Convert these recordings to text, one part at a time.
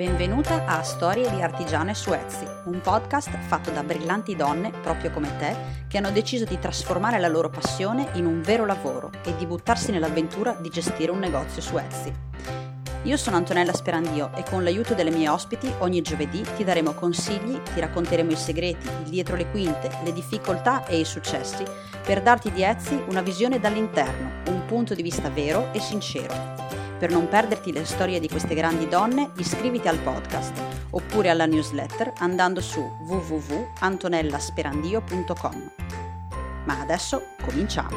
Benvenuta a Storie di Artigiane su Etsy, un podcast fatto da brillanti donne, proprio come te, che hanno deciso di trasformare la loro passione in un vero lavoro e di buttarsi nell'avventura di gestire un negozio su Etsy. Io sono Antonella Sperandio e con l'aiuto delle mie ospiti ogni giovedì ti daremo consigli, ti racconteremo i segreti, il dietro le quinte, le difficoltà e i successi per darti di Etsy una visione dall'interno, un punto di vista vero e sincero. Per non perderti le storie di queste grandi donne, iscriviti al podcast oppure alla newsletter andando su www.antonellasperandio.com. Ma adesso cominciamo!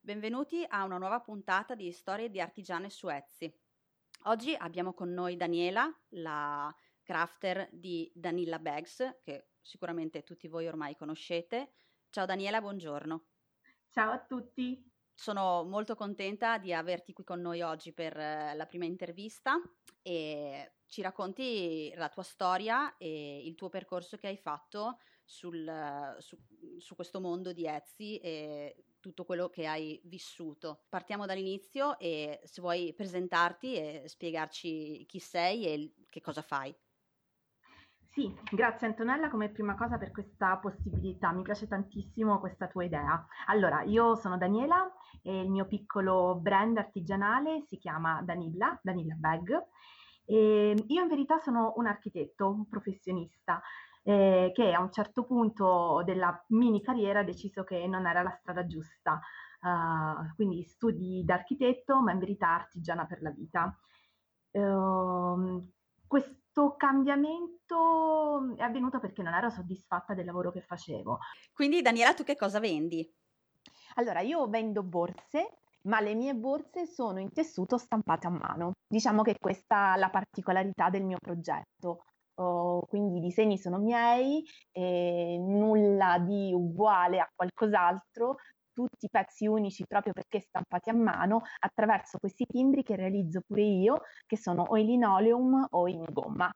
Benvenuti a una nuova puntata di Storie di Artigiane su Etsy. Oggi abbiamo con noi Daniela, la crafter di Danilla Bags, che sicuramente tutti voi ormai conoscete, Ciao Daniela, buongiorno. Ciao a tutti. Sono molto contenta di averti qui con noi oggi per eh, la prima intervista e ci racconti la tua storia e il tuo percorso che hai fatto sul, su, su questo mondo di Etsy e tutto quello che hai vissuto. Partiamo dall'inizio e se vuoi presentarti e spiegarci chi sei e che cosa fai. Sì, grazie Antonella come prima cosa per questa possibilità, mi piace tantissimo questa tua idea. Allora, io sono Daniela e il mio piccolo brand artigianale si chiama Danilla, Danilla Bag. E io in verità sono un architetto, un professionista. Eh, che a un certo punto della mini carriera ha deciso che non era la strada giusta. Uh, quindi studi d'architetto, ma in verità artigiana per la vita. Uh, questo cambiamento è avvenuto perché non ero soddisfatta del lavoro che facevo. Quindi Daniela, tu che cosa vendi? Allora, io vendo borse, ma le mie borse sono in tessuto stampate a mano. Diciamo che questa è la particolarità del mio progetto. Oh, quindi i disegni sono miei, e nulla di uguale a qualcos'altro, tutti pezzi unici proprio perché stampati a mano attraverso questi timbri che realizzo pure io, che sono o in linoleum o in gomma.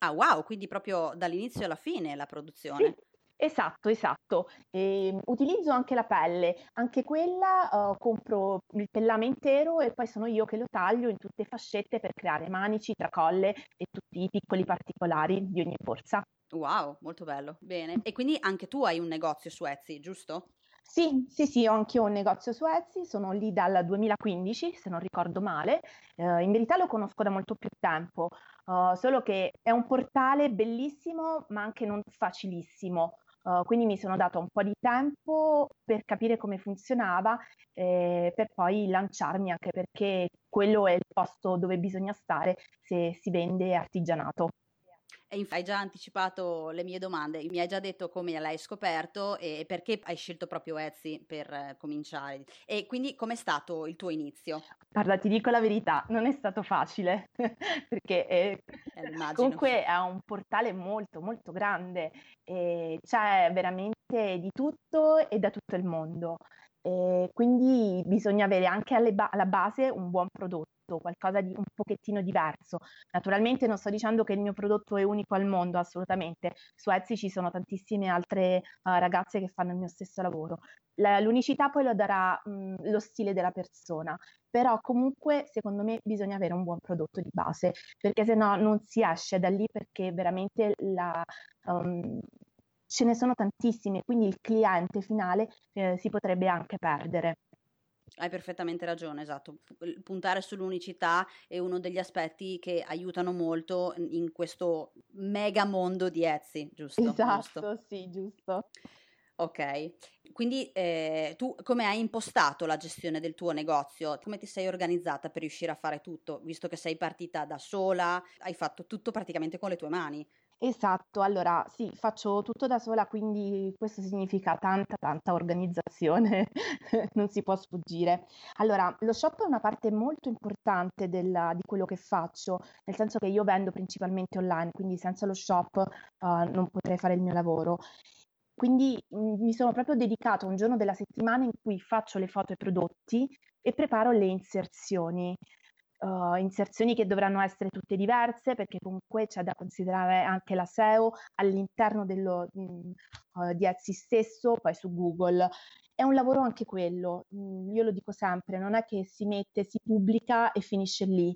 Ah wow, quindi proprio dall'inizio alla fine la produzione. Sì. Esatto, esatto. E, ehm, utilizzo anche la pelle, anche quella uh, compro il pellame intero e poi sono io che lo taglio in tutte fascette per creare manici, tracolle e tutti i piccoli particolari di ogni borsa. Wow, molto bello. Bene. E quindi anche tu hai un negozio su Etsy, giusto? Sì, sì, sì, ho anch'io un negozio su Etsy, sono lì dal 2015, se non ricordo male. Eh, in verità lo conosco da molto più tempo, uh, solo che è un portale bellissimo, ma anche non facilissimo. Uh, quindi mi sono dato un po' di tempo per capire come funzionava, eh, per poi lanciarmi, anche perché quello è il posto dove bisogna stare se si vende artigianato. E hai già anticipato le mie domande, mi hai già detto come l'hai scoperto e perché hai scelto proprio Etsy per eh, cominciare. E quindi com'è stato il tuo inizio? Guarda, ti dico la verità, non è stato facile perché eh, eh, comunque è un portale molto molto grande e c'è veramente di tutto e da tutto il mondo. E quindi bisogna avere anche ba- alla base un buon prodotto qualcosa di un pochettino diverso. Naturalmente non sto dicendo che il mio prodotto è unico al mondo, assolutamente. Su Etsy ci sono tantissime altre uh, ragazze che fanno il mio stesso lavoro. La, l'unicità poi lo darà mh, lo stile della persona, però comunque secondo me bisogna avere un buon prodotto di base, perché se no non si esce da lì perché veramente la... Um, ce ne sono tantissime, quindi il cliente finale eh, si potrebbe anche perdere. Hai perfettamente ragione, esatto. Puntare sull'unicità è uno degli aspetti che aiutano molto in questo mega mondo di Etsy, giusto? Esatto, giusto? sì, giusto. Ok, quindi eh, tu come hai impostato la gestione del tuo negozio? Come ti sei organizzata per riuscire a fare tutto, visto che sei partita da sola, hai fatto tutto praticamente con le tue mani? Esatto, allora sì, faccio tutto da sola, quindi questo significa tanta, tanta organizzazione, non si può sfuggire. Allora, lo shop è una parte molto importante della- di quello che faccio, nel senso che io vendo principalmente online, quindi senza lo shop uh, non potrei fare il mio lavoro. Quindi mm, mi sono proprio dedicato un giorno della settimana in cui faccio le foto ai prodotti e preparo le inserzioni uh, inserzioni che dovranno essere tutte diverse perché comunque c'è da considerare anche la SEO all'interno dello, mh, uh, di Etsy stesso, poi su Google. è un lavoro anche quello, mhmm, io lo dico sempre, non è che si mette, si pubblica e finisce lì,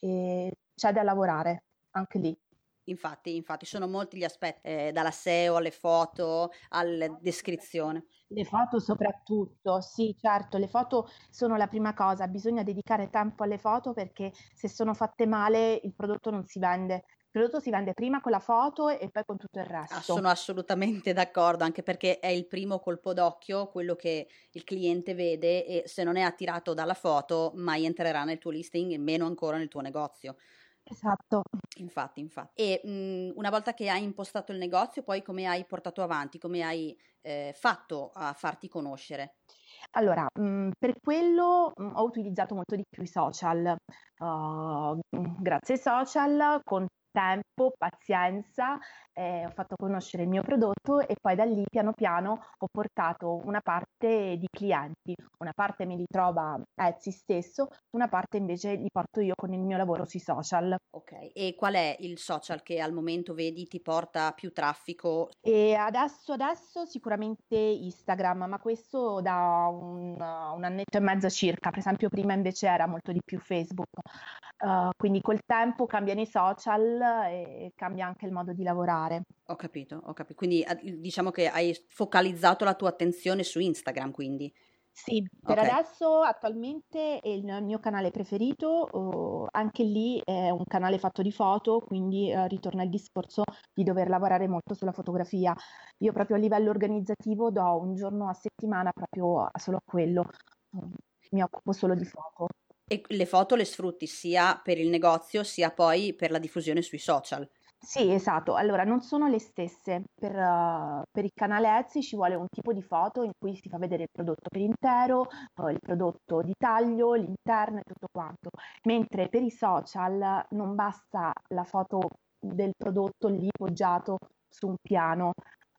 ehm, c'è da lavorare anche lì. Infatti, infatti sono molti gli aspetti, eh, dalla SEO alle foto, alla descrizione. Le foto soprattutto, sì, certo, le foto sono la prima cosa, bisogna dedicare tempo alle foto perché se sono fatte male il prodotto non si vende. Il prodotto si vende prima con la foto e poi con tutto il resto. Ah, sono assolutamente d'accordo, anche perché è il primo colpo d'occhio, quello che il cliente vede e se non è attirato dalla foto mai entrerà nel tuo listing e meno ancora nel tuo negozio. Esatto. Infatti, infatti. E mh, una volta che hai impostato il negozio, poi come hai portato avanti, come hai eh, fatto a farti conoscere? Allora, mh, per quello mh, ho utilizzato molto di più i social. Uh, grazie ai social, con tempo, pazienza, eh, ho fatto conoscere il mio prodotto e poi da lì piano piano ho portato una parte di clienti, una parte mi ritrova Etsy stesso, una parte invece li porto io con il mio lavoro sui social. Ok, e qual è il social che al momento vedi ti porta più traffico? E adesso, adesso sicuramente Instagram, ma questo da un, un annetto e mezzo circa, per esempio prima invece era molto di più Facebook. Uh, quindi col tempo cambiano i social e cambia anche il modo di lavorare. Ho capito, ho capito. Quindi diciamo che hai focalizzato la tua attenzione su Instagram, quindi. Sì, per okay. adesso attualmente è il mio canale preferito, oh, anche lì è un canale fatto di foto, quindi eh, ritorna il discorso di dover lavorare molto sulla fotografia. Io proprio a livello organizzativo do un giorno a settimana proprio solo a quello, mi occupo solo di foto. E le foto le sfrutti sia per il negozio sia poi per la diffusione sui social. Sì, esatto. Allora, non sono le stesse. Per, uh, per il canale Etsy ci vuole un tipo di foto in cui si fa vedere il prodotto per intero, uh, il prodotto di taglio, l'interno e tutto quanto. Mentre per i social non basta la foto del prodotto lì poggiato su un piano,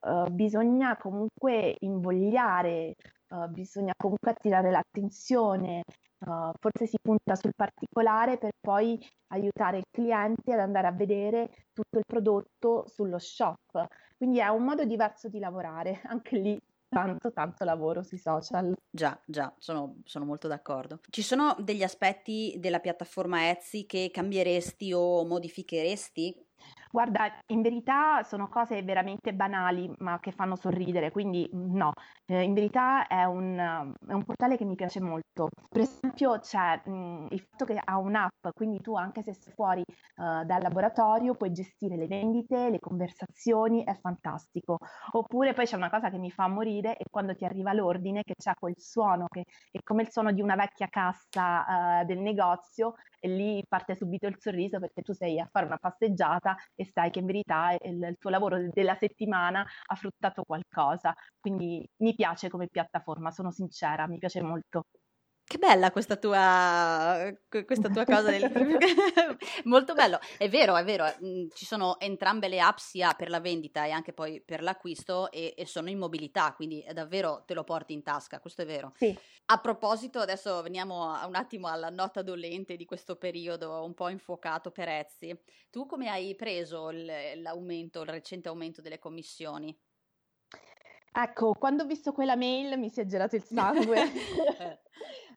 uh, bisogna comunque invogliare, bisogna comunque attirare l'attenzione, Uh, forse si punta sul particolare per poi aiutare il cliente ad andare a vedere tutto il prodotto sullo shop. Quindi è un modo diverso di lavorare, anche lì tanto tanto lavoro sui social. Già, già, sono, sono, molto d'accordo. Ci sono degli aspetti della piattaforma Etsy che cambieresti o modificheresti? Guarda, in verità sono cose veramente banali, ma che fanno sorridere, quindi no. Eh, in verità è un, è un, portale che mi piace molto. Per esempio c'è mh, il fatto che ha un'app, quindi tu anche se sei fuori uh, dal laboratorio puoi gestire le vendite, le conversazioni, è fantastico. Oppure poi c'è una cosa che mi fa morire e quando ti arriva l'ordine che c'è quel suono che è come il suono di una vecchia cassa uh, del negozio e lì parte subito il sorriso perché tu sei a fare una passeggiata e sai che in verità il, il tuo lavoro della settimana ha fruttato qualcosa. Quindi mi piace come piattaforma, sono sincera, mi piace molto. Che bella questa tua, questa tua cosa, del... molto bello, è vero, è vero, mm, ci sono entrambe le app sia per la vendita e anche poi per l'acquisto e, e sono in mobilità, quindi è davvero te lo porti in tasca, questo è vero. Sì. A proposito, adesso veniamo un attimo alla nota dolente di questo periodo un po' infuocato per Etsy, tu come hai preso l'aumento, il recente aumento delle commissioni? Ecco, quando ho visto quella mail mi si è gelato il sangue.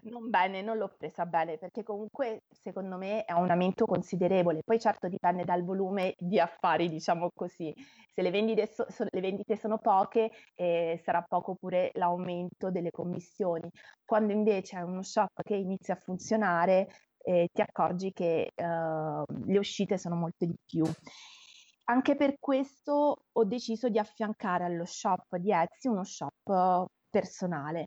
Eh. Non bene, non l'ho presa bene perché comunque secondo me è un aumento considerevole. Poi certo dipende dal volume di affari, diciamo così. Se le vendite, so, so, le vendite sono poche, eh, sarà poco pure l'aumento delle commissioni. Quando invece è uno shop che inizia a funzionare, eh, ti accorgi che eh, le uscite sono molte di più. Anche per questo ho deciso di affiancare allo shop di Etsy uno shop personale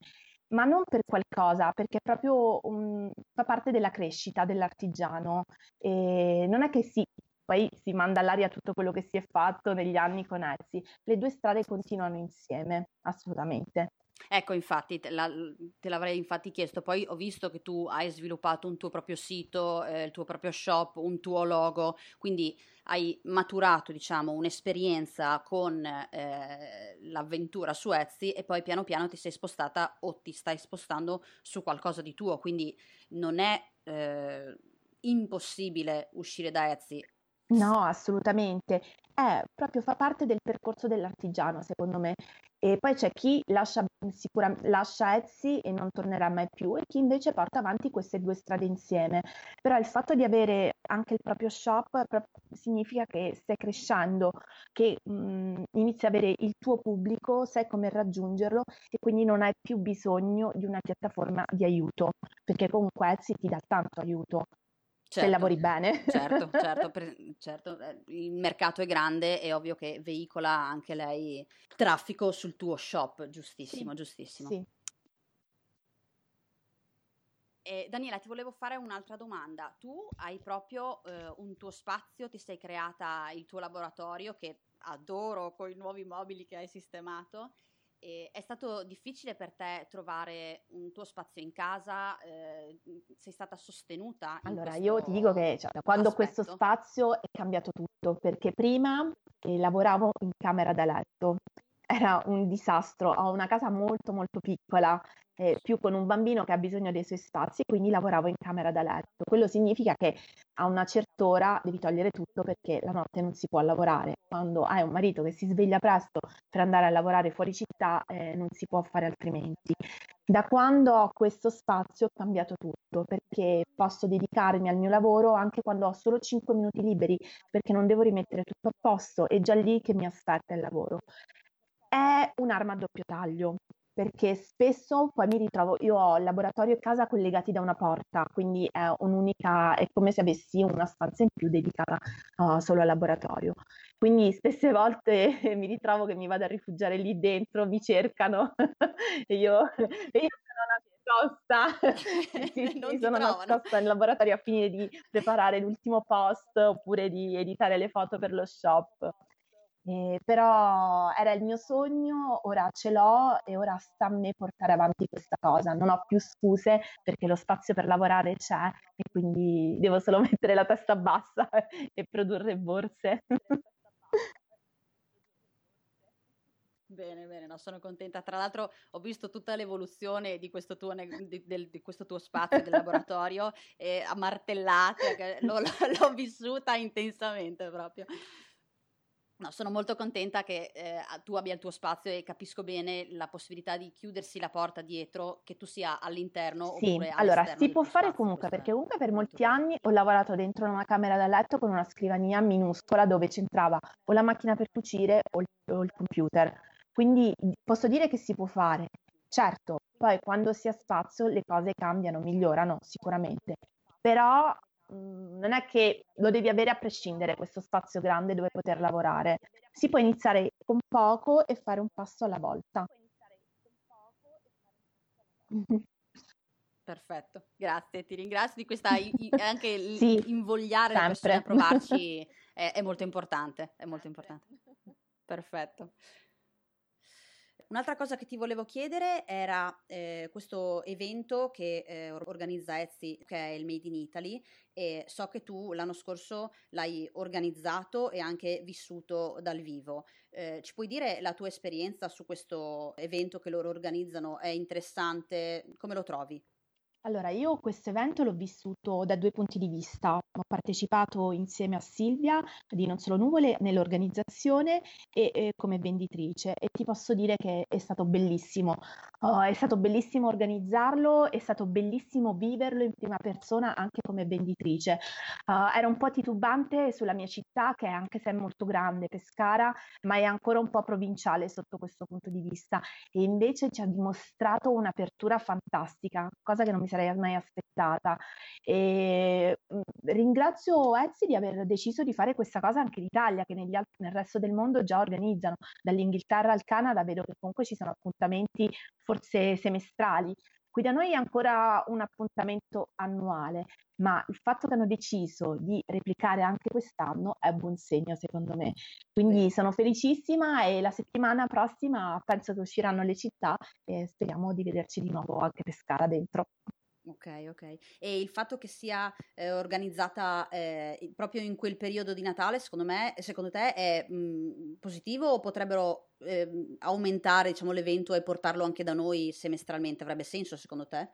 ma non per qualcosa, perché proprio un, fa parte della crescita dell'artigiano. E non è che sì, poi si manda all'aria tutto quello che si è fatto negli anni con Etsy. Le due strade continuano insieme, assolutamente. Ecco, infatti, te, la, te, l'avrei infatti chiesto. Poi ho visto che tu hai sviluppato un tuo proprio sito, eh, il tuo proprio shop, un tuo logo, quindi hai maturato, diciamo, un'esperienza con eh, l'avventura su Etsy e poi piano piano ti sei spostata o ti stai spostando su qualcosa di tuo. Quindi non è eh, impossibile uscire da Etsy No, assolutamente. Eh, proprio fa parte del percorso dell'artigiano, secondo me. E poi c'è chi lascia, sicura- lascia Etsy e non tornerà mai più, e chi invece porta avanti queste due strade insieme. Però il fatto di avere anche il proprio shop pro- significa che stai crescendo, che mh, inizi a avere il tuo pubblico, sai come raggiungerlo e quindi non hai più bisogno di una piattaforma di aiuto, perché comunque Etsy ti dà tanto aiuto. Certo, se lavori bene. Certo, certo, per, certo, eh, il mercato è grande, è ovvio che veicola anche lei traffico sul tuo shop, giustissimo, sì, giustissimo. Sì. E Daniela, ti volevo fare un'altra domanda. Tu hai proprio eh, un tuo spazio, ti sei creata il tuo laboratorio che adoro con i nuovi mobili che hai sistemato e è stato difficile per te trovare un tuo spazio in casa? Eh, sei stata sostenuta? Allora, io ti dico che cioè, da quando aspetto. questo spazio è cambiato tutto, perché prima eh, lavoravo in camera da letto, era un disastro, ho una casa molto molto piccola, eh, più con un bambino che ha bisogno dei suoi spazi, quindi lavoravo in camera da letto. Quello significa che a una certa ora devi togliere tutto perché la notte non si può lavorare. Quando hai un marito che si sveglia presto per andare a lavorare fuori città, eh, non si può fare altrimenti. Da quando ho questo spazio ho cambiato tutto perché posso dedicarmi al mio lavoro anche quando ho solo 5 minuti liberi perché non devo rimettere tutto a posto, è già lì che mi aspetta il lavoro. È un'arma a doppio taglio perché spesso poi mi ritrovo, io ho il laboratorio e casa collegati da una porta, quindi è un'unica, è come se avessi una stanza in più dedicata uh, solo al laboratorio. Quindi spesse volte mi ritrovo che mi vado a rifugiare lì dentro, mi cercano e io, e io sono nascosta, sì, sì, sono nascosta nel laboratorio a fine di preparare l'ultimo post oppure di editare le foto per lo shop. Eh, però era il mio sogno, ora ce l'ho e ora sta a me portare avanti questa cosa. Non ho più scuse perché lo spazio per lavorare c'è e quindi devo solo mettere la testa bassa e produrre borse. Bene, bene, no, sono contenta. Tra l'altro ho visto tutta l'evoluzione di questo tuo, di, del, di questo tuo spazio del laboratorio e a martellate, l'ho, l'ho vissuta intensamente proprio. No, sono molto contenta che eh, tu abbia il tuo spazio e capisco bene la possibilità di chiudersi la porta dietro, che tu sia all'interno sì, oppure allora si può fare comunque, perché comunque per molti anni ho lavorato dentro una camera da letto con una scrivania minuscola dove c'entrava o la macchina per cucire o il, o il computer. Quindi posso dire che si può fare. Certo, poi quando si ha spazio le cose cambiano, migliorano sicuramente, però Mhmm, non è che lo devi avere a prescindere questo spazio grande dove poter lavorare. Si può iniziare con poco e fare un passo alla volta. Perfetto, grazie, ti ringrazio di questa anche sì, invogliare sempre. le persone a provarci è, è molto importante, è molto importante. Perfetto. Un'altra cosa che ti volevo chiedere era eh, questo evento che eh, organizza Etsy, che è il Made in Italy, e so che tu l'anno scorso l'hai organizzato e anche vissuto dal vivo. Eh, ci puoi dire la tua esperienza su questo evento che loro organizzano? È interessante? Come lo trovi? Allora, io questo evento l'ho vissuto da due punti di vista. Ho partecipato insieme a Silvia di Non Solo Nuvole nell'organizzazione e, e come venditrice e ti posso dire che è stato bellissimo. Oh, è stato bellissimo organizzarlo, è stato bellissimo viverlo in prima persona anche come venditrice. Uh, ero un po' titubante sulla mia città, che anche se è molto grande, Pescara, ma è ancora un po' provinciale sotto questo punto di vista. E invece ci ha dimostrato un'apertura fantastica, cosa che non mi sarei mai aspettata. E mm, ringrazio Etsy di aver deciso di fare questa cosa anche in Italia, che negli nel resto del mondo già organizzano. Dall'Inghilterra al Canada vedo che comunque ci sono appuntamenti forse semestrali. Qui da noi è ancora un appuntamento annuale, ma il fatto che hanno deciso di replicare anche quest'anno è buon segno secondo me. Quindi sono felicissima e la settimana prossima penso che usciranno le città e speriamo di vederci di nuovo anche Pescara dentro. Ok, ok. E il fatto che sia eh, organizzata eh, proprio in quel periodo di Natale, secondo me, secondo te è mh, mhmm, positivo o potrebbero eh, aumentare diciamo, l'evento e portarlo anche da noi semestralmente? Avrebbe senso secondo te?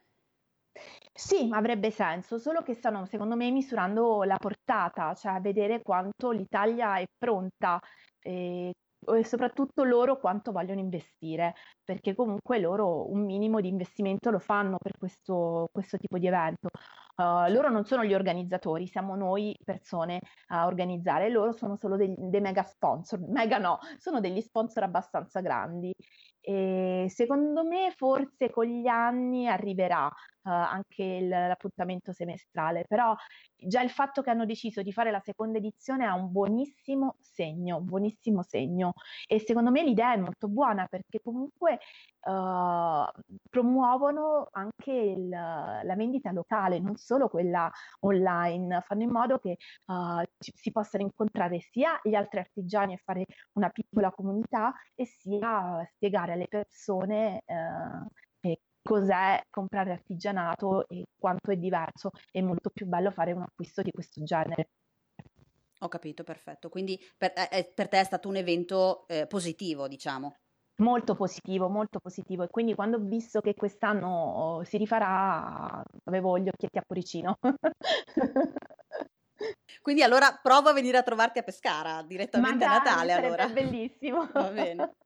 Sì, avrebbe senso, solo che stanno secondo me misurando la portata, cioè vedere quanto l'Italia è pronta e e soprattutto loro quanto vogliono investire, perché comunque loro un minimo di investimento lo fanno per questo, questo tipo di evento. Uh, loro non sono gli organizzatori, siamo noi persone a organizzare, loro sono solo dei, dei mega sponsor, mega no, sono degli sponsor abbastanza grandi e secondo me forse con gli anni arriverà anche il, l'appuntamento semestrale, però già il fatto che hanno deciso di fare la seconda edizione è un buonissimo segno, buonissimo segno. E secondo me l'idea è molto buona perché comunque uh, promuovono anche il, la vendita locale, non solo quella online, fanno in modo che uh, ci, si possano incontrare sia gli altri artigiani e fare una piccola comunità e sia spiegare alle persone eh, cos'è comprare artigianato e quanto è diverso e molto più bello fare un acquisto di questo genere. Ho capito, perfetto. Quindi per, eh, per te è stato un evento eh, positivo, diciamo. Molto positivo, molto positivo. E quindi quando ho visto che quest'anno si rifarà, avevo gli occhietti a cuoricino. Quindi allora provo a venire a trovarti a Pescara direttamente Magari, a Natale. Allora. bellissimo. Va bene.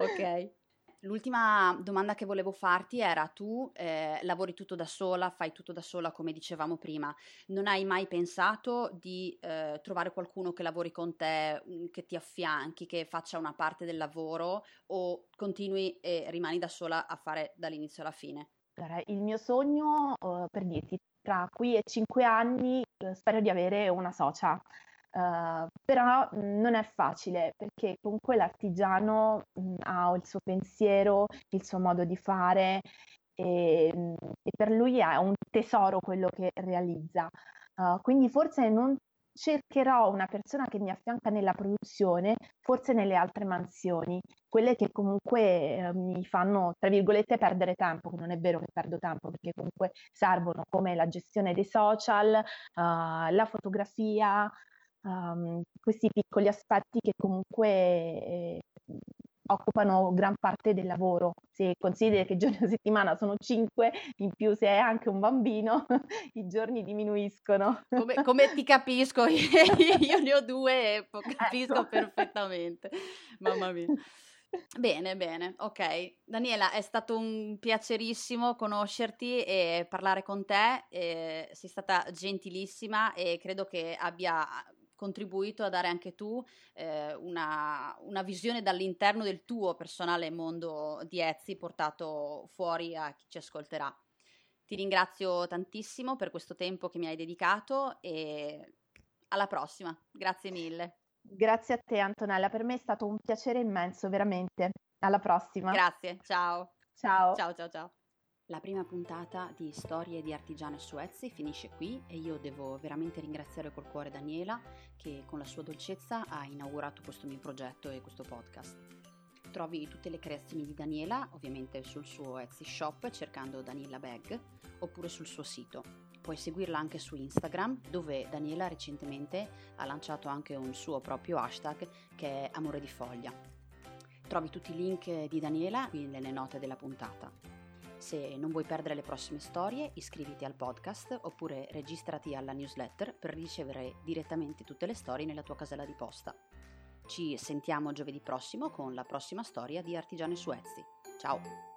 Ok. L'ultima domanda che volevo farti era tu eh, lavori tutto da sola, fai tutto da sola come dicevamo prima, non hai mai pensato di eh, trovare qualcuno che lavori con te, mm, che ti affianchi, che faccia una parte del lavoro o continui e rimani da sola a fare dall'inizio alla fine? Il mio sogno, uh, per dirti, tra qui e cinque anni uh, spero di avere una socia. Uh, però non è facile perché comunque l'artigiano mh, ha il suo pensiero, il suo modo di fare e, mh, e per lui è un tesoro quello che realizza. Uh, quindi forse non cercherò una persona che mi affianca nella produzione, forse nelle altre mansioni, quelle che comunque eh, mi fanno, tra virgolette, perdere tempo, che non è vero che perdo tempo, perché comunque servono come la gestione dei social, uh, la fotografia, um, questi piccoli aspetti che comunque eh, occupano gran parte del lavoro. Se consideri che giorni a settimana sono cinque, in più se hai anche un bambino, i giorni diminuiscono. Come, come ti capisco, io ne ho due e capisco ecco. perfettamente. Mamma mia. Bene, bene, ok. Daniela, è stato un piacerissimo conoscerti e parlare con te, eh, sei stata gentilissima e credo che abbia contribuito a dare anche tu eh, una, una, visione dall'interno del tuo personale mondo di Etsy portato fuori a chi ci ascolterà. Ti ringrazio tantissimo per questo tempo che mi hai dedicato e alla prossima. Grazie mille. Grazie a te Antonella, per me è stato un piacere immenso, veramente. Alla prossima. Grazie, ciao. Ciao. Ciao, ciao, ciao. La prima puntata di Storie di Artigiane su Etsy finisce qui e io devo veramente ringraziare col cuore Daniela che con la sua dolcezza ha inaugurato questo mio progetto e questo podcast. Trovi tutte le creazioni di Daniela ovviamente sul suo Etsy shop cercando Daniela Bag oppure sul suo sito. Puoi seguirla anche su Instagram dove Daniela recentemente ha lanciato anche un suo proprio hashtag che è Amore di Foglia. Trovi tutti i link di Daniela qui nelle note della puntata. Se non vuoi perdere le prossime storie, iscriviti al podcast oppure registrati alla newsletter per ricevere direttamente tutte le storie nella tua casella di posta. Ci sentiamo giovedì prossimo con la prossima storia di Artigiane su Etsy. Ciao!